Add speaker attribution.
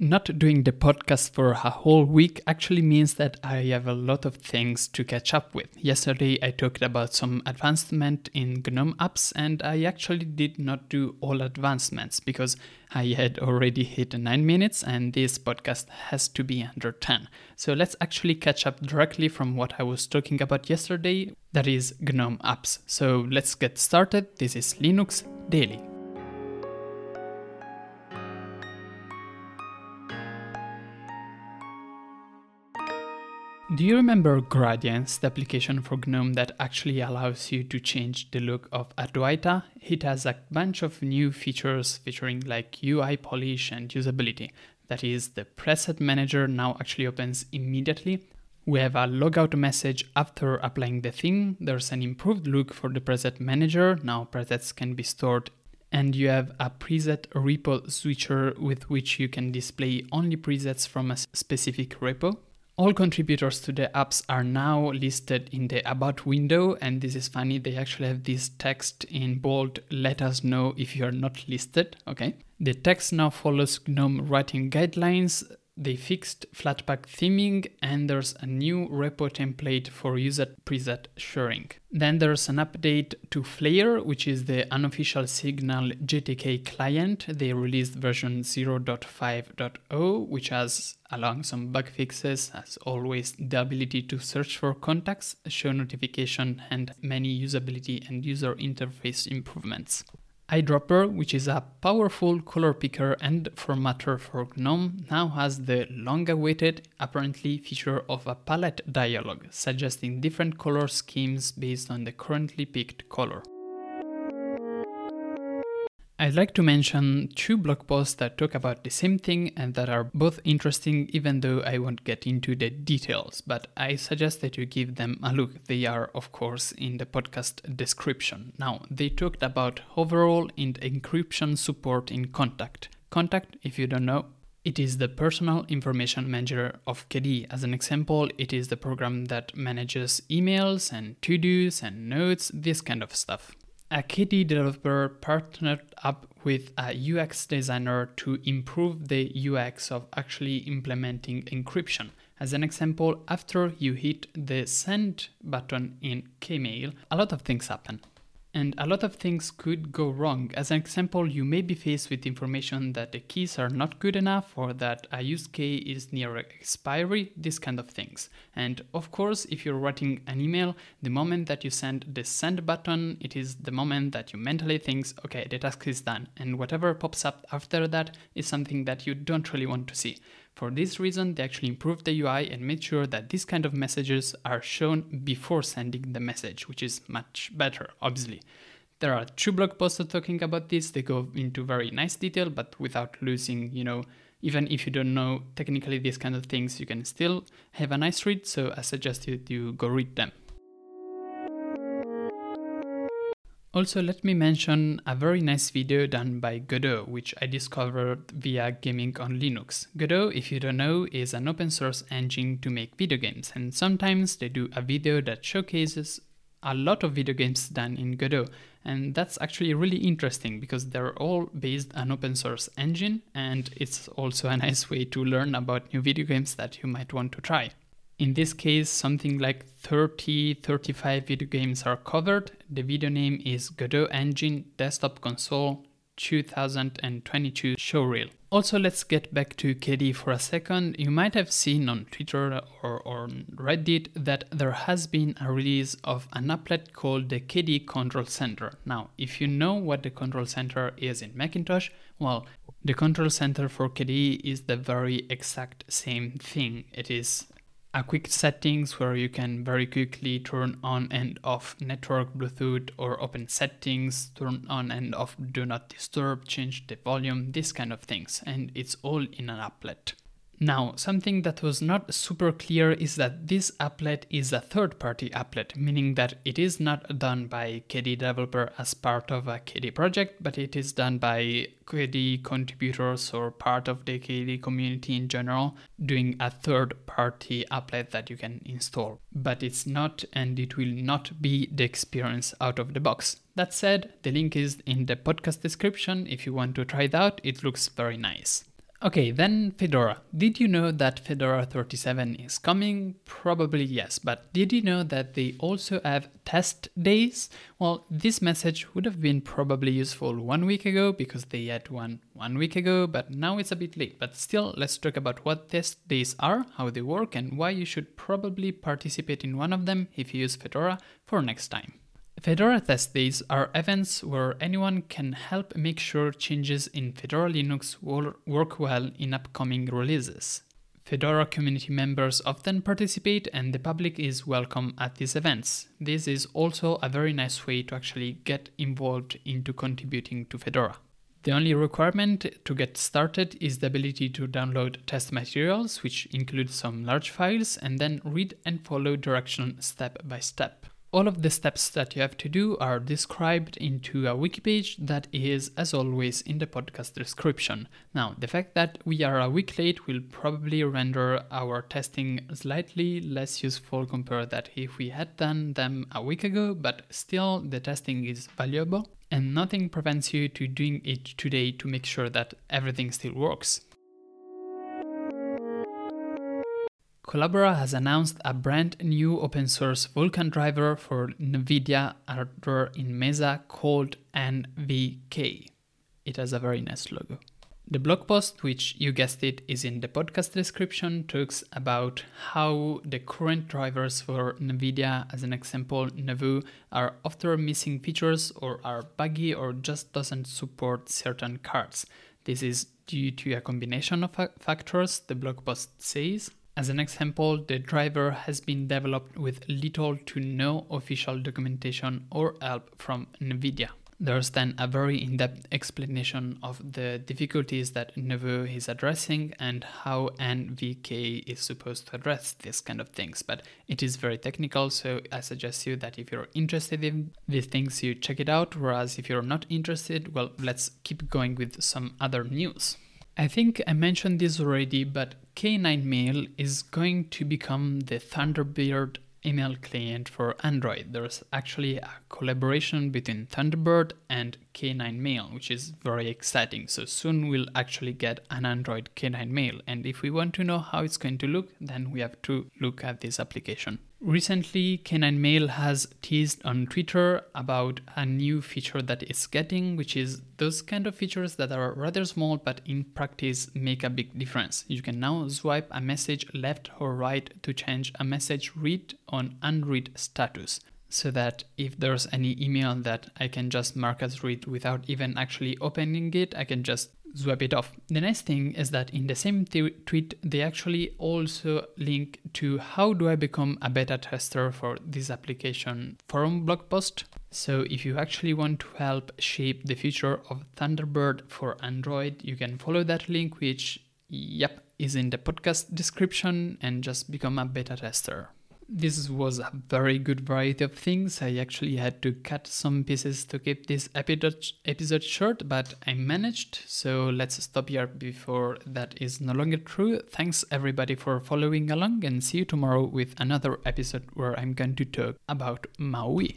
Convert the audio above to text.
Speaker 1: not doing the podcast for a whole week actually means that I have a lot of things to catch up with. Yesterday I talked about some advancement in GNOME apps and I actually did not do all advancements because I had already hit 9 minutes and this podcast has to be under 10. So let's actually catch up directly from what I was talking about yesterday, that is GNOME apps. So let's get started. This is Linux Daily. Do you remember Gradience, the application for GNOME that actually allows you to change the look of Adwaita? It has a bunch of new features featuring like UI polish and usability. That is, the preset manager now actually opens immediately. We have a logout message after applying the theme. There's an improved look for the preset manager. Now presets can be stored and you have a preset repo switcher with which you can display only presets from a specific repo. All contributors to the apps are now listed in the About window, and this is funny, they actually have this text in bold, let us know if you are not listed, okay? The text now follows GNOME writing guidelines they fixed Flatpak theming and there's a new repo template for user preset sharing. Then there's an update to Flare, which is the unofficial Signal GTK client. They released version 0.5.0, which has, along some bug fixes, as always, the ability to search for contacts, show notification, and many usability and user interface improvements eyedropper, which is a powerful color picker and formatter for GNOME, now has the long-awaited, apparently, feature of a palette dialog, suggesting different color schemes based on the currently picked color. I'd like to mention two blog posts that talk about the same thing and that are both interesting, even though I won't get into the details, but I suggest that you give them a look. They are, of course, in the podcast description. Now, they talked about overall and encryption support in Kontact. Kontact, if you don't know, it is the personal information manager of KDE. As an example, it is the program that manages emails and to dos and notes, this kind of stuff a KDE developer partnered up with a UX designer to improve the UX of actually implementing encryption. As an example, after you hit the send button in Kmail, a lot of things happen and a lot of things could go wrong. As an example, you may be faced with information that the keys are not good enough or that a use key is near expiry, these kind of things. And of course, if you're writing an email, the moment that you send the send button, it is the moment that you mentally think, okay, the task is done. And whatever pops up after that is something that you don't really want to see. For this reason, they actually improved the UI and made sure that these kind of messages are shown before sending the message, which is much better, obviously. There are two blog posts talking about this. They go into very nice detail, but without losing, you know, even if you don't know technically these kind of things, you can still have a nice read. So I suggest you, you go read them. Also, let me mention a very nice video done by Godot, which I discovered via Gaming on Linux. Godot, if you don't know, is an open source engine to make video games, and sometimes they do a video that showcases a lot of video games done in Godot, and that's actually really interesting because they're all based on open source engine, and it's also a nice way to learn about new video games that you might want to try. In this case, something like 30 35 video games are covered. The video name is Godot Engine Desktop Console 2022 Showreel. Also, let's get back to KDE for a second. You might have seen on Twitter or, or Reddit that there has been a release of an applet called the KDE Control Center. Now, if you know what the Control Center is in Macintosh, well, the Control Center for KDE is the very exact same thing. It is a quick settings where you can very quickly turn on and off network Bluetooth or open settings, turn on and off do not disturb, change the volume, these kind of things. And it's all in an applet. Now, something that was not super clear is that this applet is a third-party applet, meaning that it is not done by KDE developer as part of a KDE project, but it is done by KDE contributors or part of the KDE community in general, doing a third-party applet that you can install. But it's not and it will not be the experience out of the box. That said, the link is in the podcast description if you want to try it out, it looks very nice. Okay, then Fedora. Did you know that Fedora 37 is coming? Probably yes, but did you know that they also have test days? Well, this message would have been probably useful one week ago because they had one one week ago, but now it's a bit late. But still, let's talk about what test days are, how they work, and why you should probably participate in one of them if you use Fedora for next time. Fedora Test Days are events where anyone can help make sure changes in Fedora Linux will work well in upcoming releases. Fedora community members often participate and the public is welcome at these events. This is also a very nice way to actually get involved into contributing to Fedora. The only requirement to get started is the ability to download test materials, which include some large files, and then read and follow direction step by step. All of the steps that you have to do are described into a wiki page that is, as always, in the podcast description. Now, the fact that we are a week late will probably render our testing slightly less useful compared that if we had done them a week ago, but still the testing is valuable and nothing prevents you to doing it today to make sure that everything still works. Collabora has announced a brand new open source Vulkan driver for NVIDIA hardware in Mesa called NVK. It has a very nice logo. The blog post, which you guessed it, is in the podcast description, talks about how the current drivers for NVIDIA, as an example, Nouveau, are often missing features or are buggy or just doesn't support certain cards. This is due to a combination of factors, the blog post says. As an example, the driver has been developed with little to no official documentation or help from NVIDIA. There's then a very in depth explanation of the difficulties that Nouveau is addressing and how NVK is supposed to address these kind of things. But it is very technical, so I suggest you that if you're interested in these things, you check it out. Whereas if you're not interested, well, let's keep going with some other news. I think I mentioned this already, but K9 Mail is going to become the Thunderbird email client for Android. There's actually a collaboration between Thunderbird and K9 Mail, which is very exciting. So soon we'll actually get an Android K9 Mail. And if we want to know how it's going to look, then we have to look at this application. Recently, K9 Mail has teased on Twitter about a new feature that it's getting, which is those kind of features that are rather small but in practice make a big difference. You can now swipe a message left or right to change a message read on unread status so that if there's any email that I can just mark as read without even actually opening it, I can just swipe it off. The nice thing is that in the same tweet, they actually also link to how do I become a beta tester for this application forum blog post. So if you actually want to help shape the future of Thunderbird for Android, you can follow that link, which, yep, is in the podcast description and just become a beta tester. This was a very good variety of things. I actually had to cut some pieces to keep this episode, episode short, but I managed. So let's stop here before that is no longer true. Thanks everybody for following along and see you tomorrow with another episode where I'm going to talk about Maui.